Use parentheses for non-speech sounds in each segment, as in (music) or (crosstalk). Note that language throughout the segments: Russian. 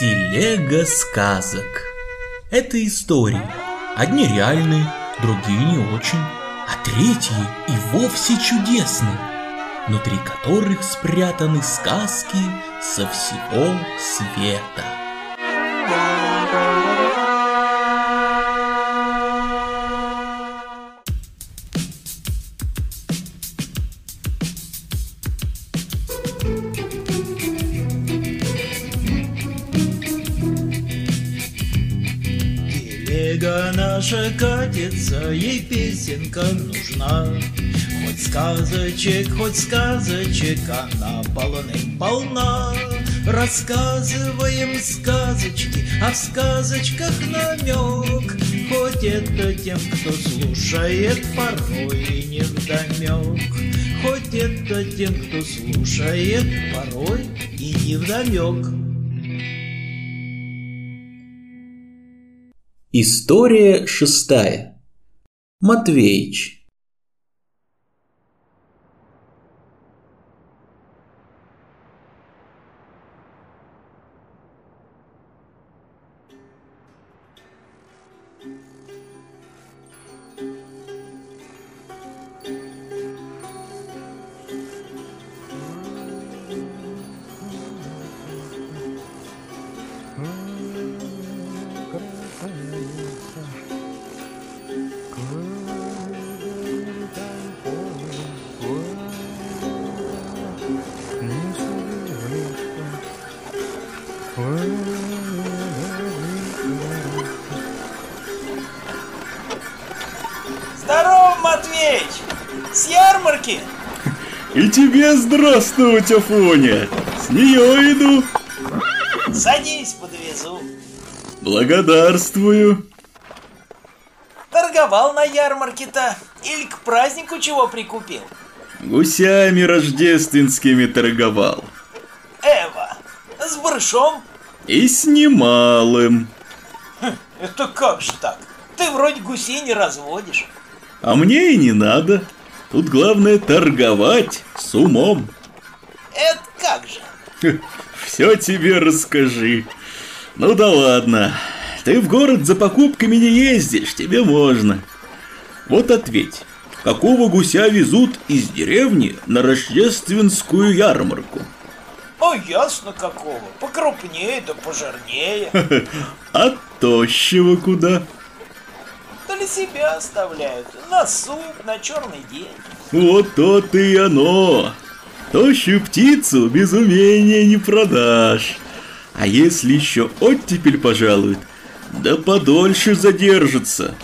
Телега сказок. Это истории. Одни реальные, другие не очень, а третьи и вовсе чудесные, внутри которых спрятаны сказки со всего света. Наша катится, ей песенка нужна. Хоть сказочек, хоть сказочек, она полным-полна. Рассказываем сказочки, а в сказочках намек. Хоть это тем, кто слушает, порой не вдомек. Хоть это тем, кто слушает, порой и не вдомек. История шестая. Матвеич. Ярмарки? И тебе здравствовать, Афоня! С нее иду. Садись, подвезу. Благодарствую. Торговал на ярмарке-то? Или к празднику чего прикупил? Гусями рождественскими торговал. Эва, с барышом? И с немалым. Это как же так? Ты вроде гусей не разводишь. А мне и не надо. Тут главное торговать с умом. Это как же? (laughs) Все тебе расскажи. Ну да ладно. Ты в город за покупками не ездишь, тебе можно. Вот ответь. Какого гуся везут из деревни на рождественскую ярмарку? О, ясно какого. Покрупнее да пожирнее. (laughs) А тощего куда? Для себя оставляют. На суп, на черный день. Вот то и оно. Тощую птицу без умения не продашь. А если еще оттепель пожалует, да подольше задержится.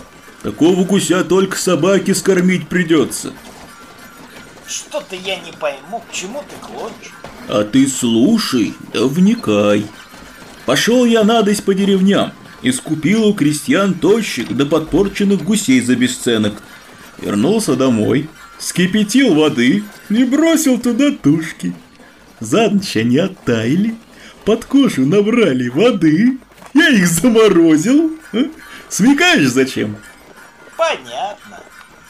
Такого гуся только собаке скормить придется. Что-то я не пойму, к чему ты клонишь. А ты слушай, да вникай. Пошел я надысь по деревням и скупил у крестьян тощих да подпорченных гусей за бесценок. Вернулся домой, скипятил воды и бросил туда тушки. За ночь они оттаяли, под кожу набрали воды, я их заморозил. А? Смекаешь зачем? Понятно.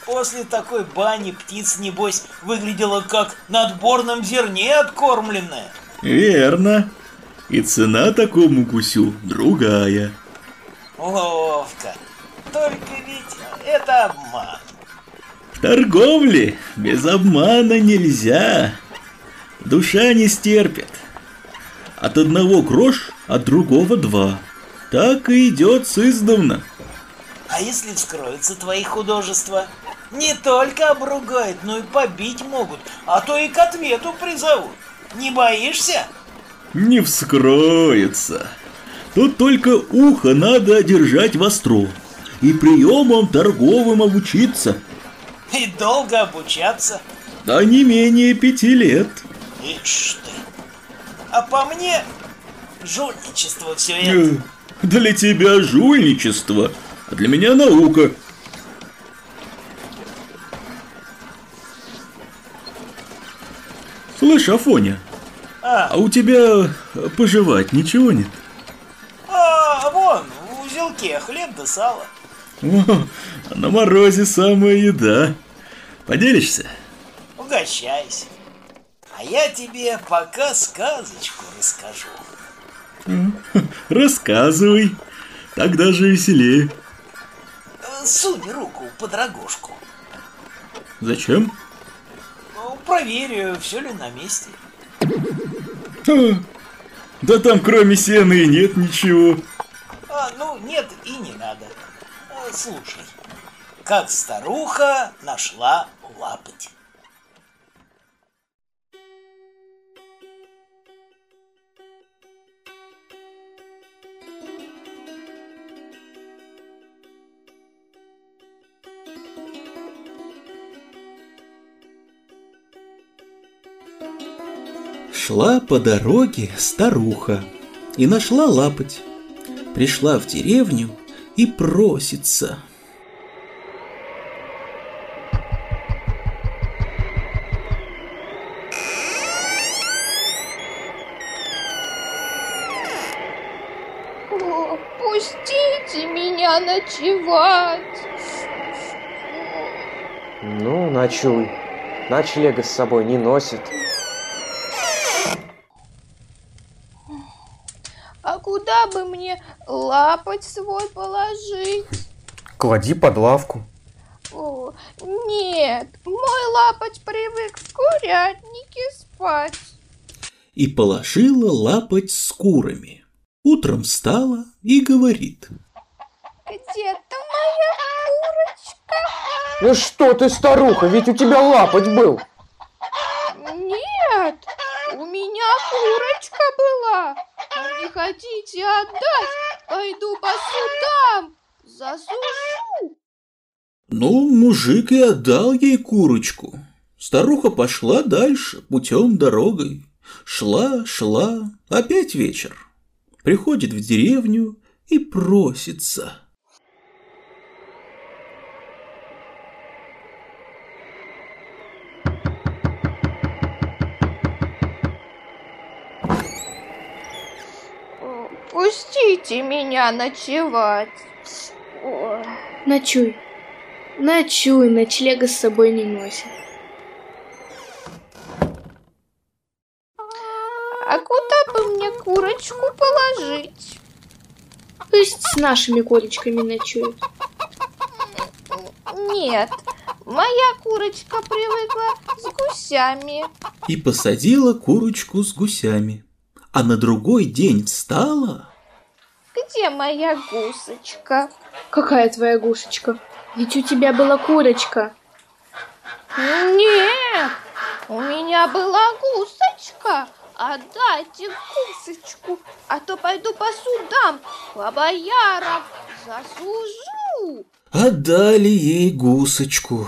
После такой бани птиц, небось, выглядела как на отборном зерне откормленная. Верно. И цена такому гусю другая. Ловко. Только ведь это обман. В торговле без обмана нельзя. Душа не стерпит. От одного грош, от другого два. Так и идет сыздавна. А если вскроются твои художества? Не только обругают, но и побить могут, а то и к ответу призовут. Не боишься? Не вскроется. Тут только ухо надо держать востро и приемам торговым обучиться. И долго обучаться. Да не менее пяти лет. Ишь ты. А по мне, жульничество все Э, это. Для тебя жульничество, а для меня наука. Слышь, Афоня, А, а у тебя пожевать ничего нет? А, в узелке хлеб да сало. О, а на морозе самая еда. Поделишься? Угощайся. А я тебе пока сказочку расскажу. (laughs) Рассказывай, так даже веселее. Э, Сунь руку под рогожку. Зачем? Ну, проверю, все ли на месте. А, да там кроме сена и нет ничего. Слушай, как старуха нашла лапоть. Шла по дороге старуха и нашла лапоть. Пришла в деревню и просится. О, пустите меня ночевать. Ну, ночуй. Ночлега с собой не носит. Куда бы мне лапоть свой положить? Клади под лавку. О, нет, мой лапоть привык в курятнике спать. И положила лапоть с курами. Утром встала и говорит. Где-то моя курочка. Ну что ты, старуха, ведь у тебя лапоть был. Нет, у меня курочка была. Хотите отдать? Пойду по судам, засушу. Ну, мужик и отдал ей курочку. Старуха пошла дальше, путем дорогой. Шла, шла, опять вечер. Приходит в деревню и просится. О, Пустите меня ночевать. Ой. Ночуй. Ночуй, ночлега с собой не носит. А куда бы мне курочку положить? Пусть с нашими курочками ночует. Нет, моя курочка привыкла с гусями. И посадила курочку с гусями. А на другой день встала Где моя гусочка? Какая твоя гушечка? Ведь у тебя была курочка. Нет, у меня была гусочка. Отдайте гусочку, а то пойду по судам, по боярам, заслужу. Отдали ей гусочку.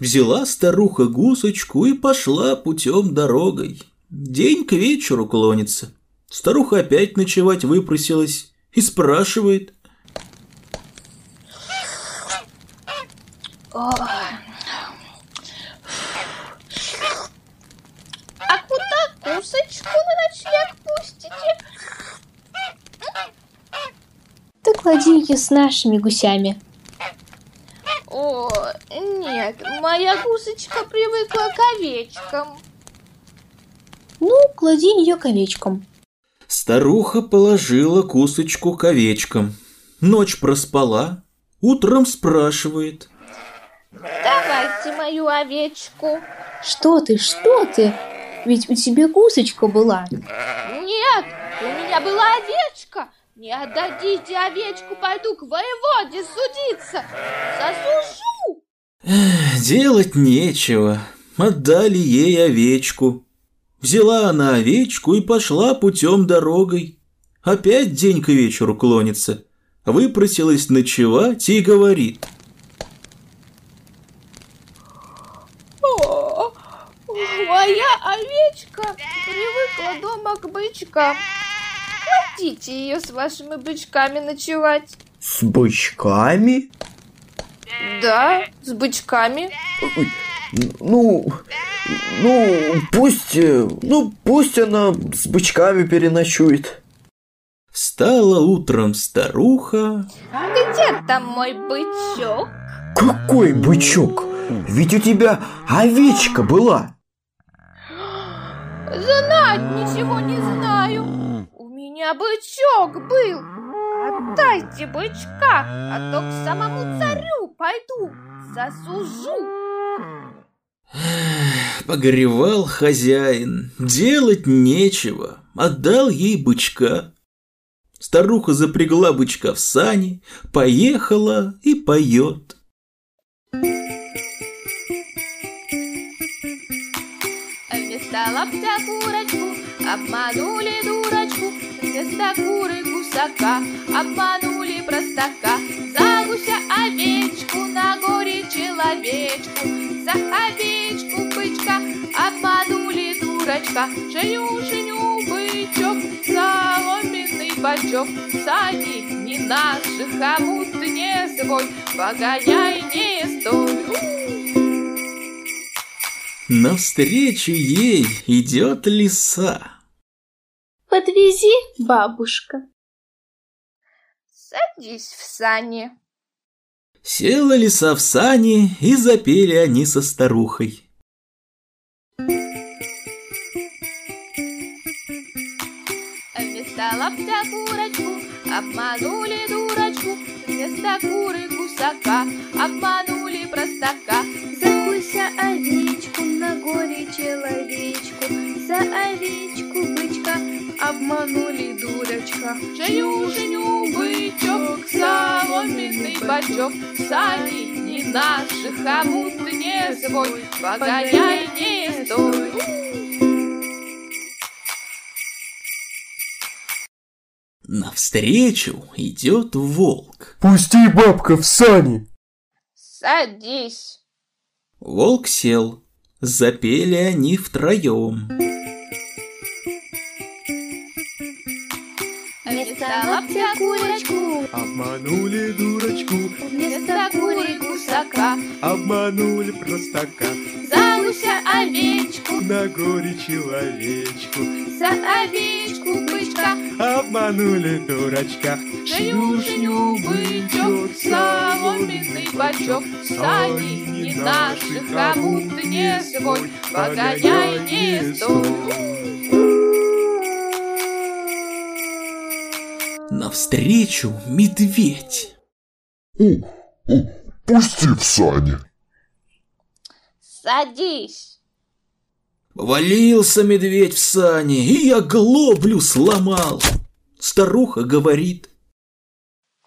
Взяла старуха гусочку и пошла путем дорогой. День к вечеру клонится. Старуха опять ночевать выпросилась и спрашивает. А куда гусочку на ночлег пустите? Ты клади ее с нашими гусями. О, нет, моя гусочка привыкла к овечкам. Ну, клади ее к овечкам. Старуха положила кусочку к овечкам. Ночь проспала. Утром спрашивает. Давайте мою овечку. Что ты, что ты? Ведь у тебя гусочка была. Нет, у меня была овечка. Не отдадите овечку, пойду к воеводе судиться. Засужу. Делать нечего. Отдали ей овечку. Взяла она овечку и пошла путем дорогой. Опять день к вечеру клонится. Выпросилась ночевать и говорит. О, моя овечка привыкла дома к бычкам. Кладите ее с вашими бычками ночевать. С бычками? Да, с бычками. Ну, ну, пусть, э, ну, пусть она с бычками переночует. Встала утром старуха, Где там мой бычок? Какой бычок? Ведь у тебя овечка была. Знать ничего не знаю. У меня меня бычок был. Отдайте бычка, а то к самому царю пойду, засужу. Погоревал хозяин, делать нечего, отдал ей бычка. Старуха запрягла бычка в сани, поехала и поет. Вместо лаптя курочку обманули дурочку, Вместо куры гусака обманули простака, За гуся овечку на горе человечку, За овечку бычка обманули дурочка, Женю, женю, бычок, соломенный бачок, Сани не наших, а мут не свой, Погоняй не стой. Навстречу ей идет лиса. Подвези, бабушка. Садись в сани. Села лиса в сани, и запели они со старухой. Вместо лаптя курочку обманули дурочку, Вместо куры гусака обманули простака. За гуся овечку, на горе человечку, За овечку бычка обманули дурочка. Женю, женю, бычок, соломенный бачок, Сани не наших, а мут не свой, Погоняй не стой. Навстречу идет волк. Пусти, бабка, в сани. Садись. Волк сел. Запели они втроем. Вместо лаптя курочку, Обманули дурочку, вместо куры гусака, обманули простака, За гуся овечку, на горе человечку, за овечку бычка, обманули дурачка. Женю, женю, бычок, соломенный бачок, Сани не наших, а мут не свой, Погоняй не стой. Навстречу медведь. Пусти в сани. Садись. Валился медведь в сани, и я глоблю сломал. Старуха говорит.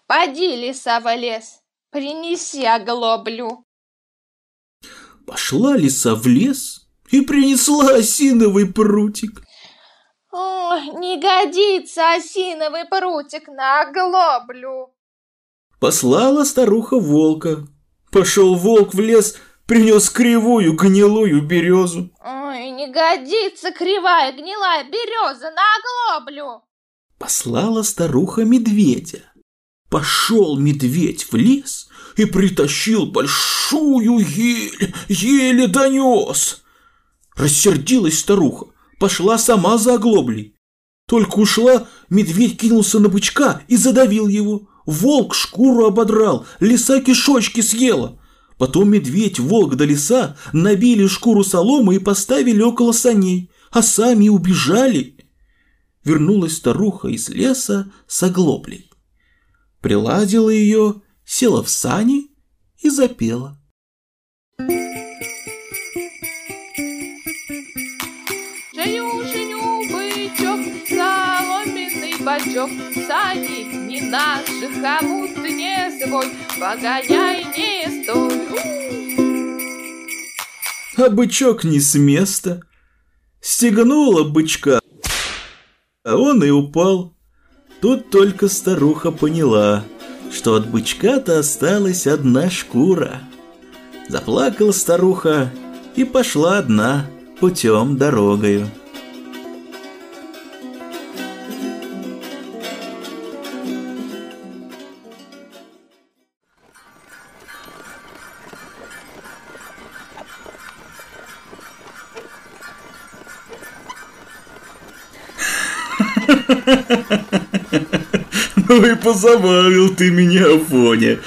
Поди, лиса в лес, принеси оглоблю. Пошла лиса в лес и принесла осиновый прутик. О, не годится осиновый прутик на оглоблю. Послала старуха волка. Пошел волк в лес, принес кривую гнилую березу. Ой, не годится кривая гнилая береза на оглоблю. Послала старуха медведя. Пошел медведь в лес и притащил большую ель, еле донес. Рассердилась старуха, пошла сама за оглоблей. Только ушла, медведь кинулся на бычка и задавил его. Волк шкуру ободрал, лиса кишочки съела. Потом медведь, волк да лиса набили шкуру соломы и поставили около саней, а сами убежали. Вернулась старуха из леса с оглоблей. Приладила ее, села в сани и запела. Женю, женю, бычок, соломенный бачок, Сани не наших, а не свой, Погоняй не А бычок не с места. Стегнула бычка, а он и упал. Тут только старуха поняла, что от бычка-то осталась одна шкура. Заплакала старуха и пошла одна путем дорогою. Позабавил ты меня, Афоня.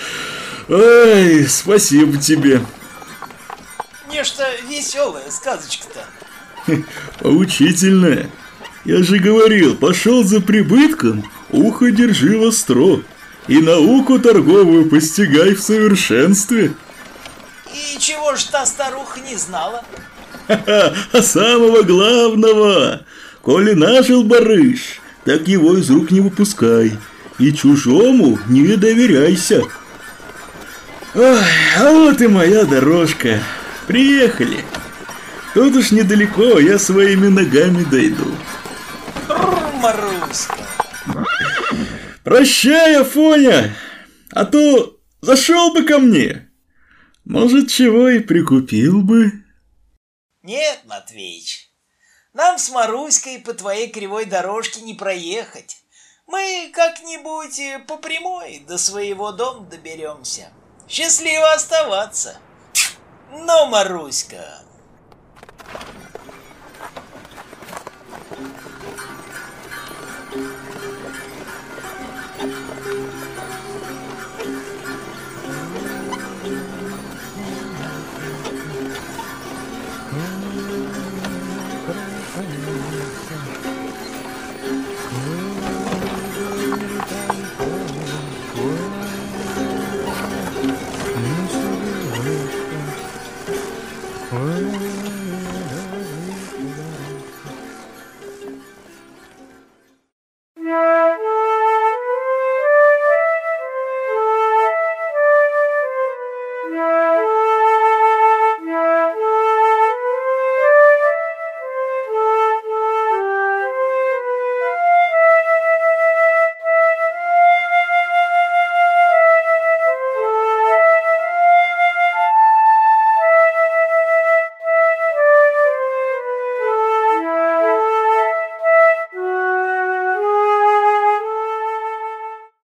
Ай, спасибо тебе. Нечто веселая сказочка-то. Поучительная. Я же говорил, пошел за прибытком, ухо держи востро. И науку торговую постигай в совершенстве. И чего ж та старуха не знала? Ха-ха, а самого главного, коли нажил барыш, так его из рук не выпускай. И чужому не доверяйся. Ой, а вот и моя дорожка. Приехали. Тут уж недалеко, я своими ногами дойду. Прощай, Афоня, а то зашел бы ко мне. Может, чего и прикупил бы. Нет, Матвеич, нам с Маруськой по твоей кривой дорожке не проехать. Мы как-нибудь э, по прямой до своего дома доберемся. Счастливо оставаться. Но, Маруська,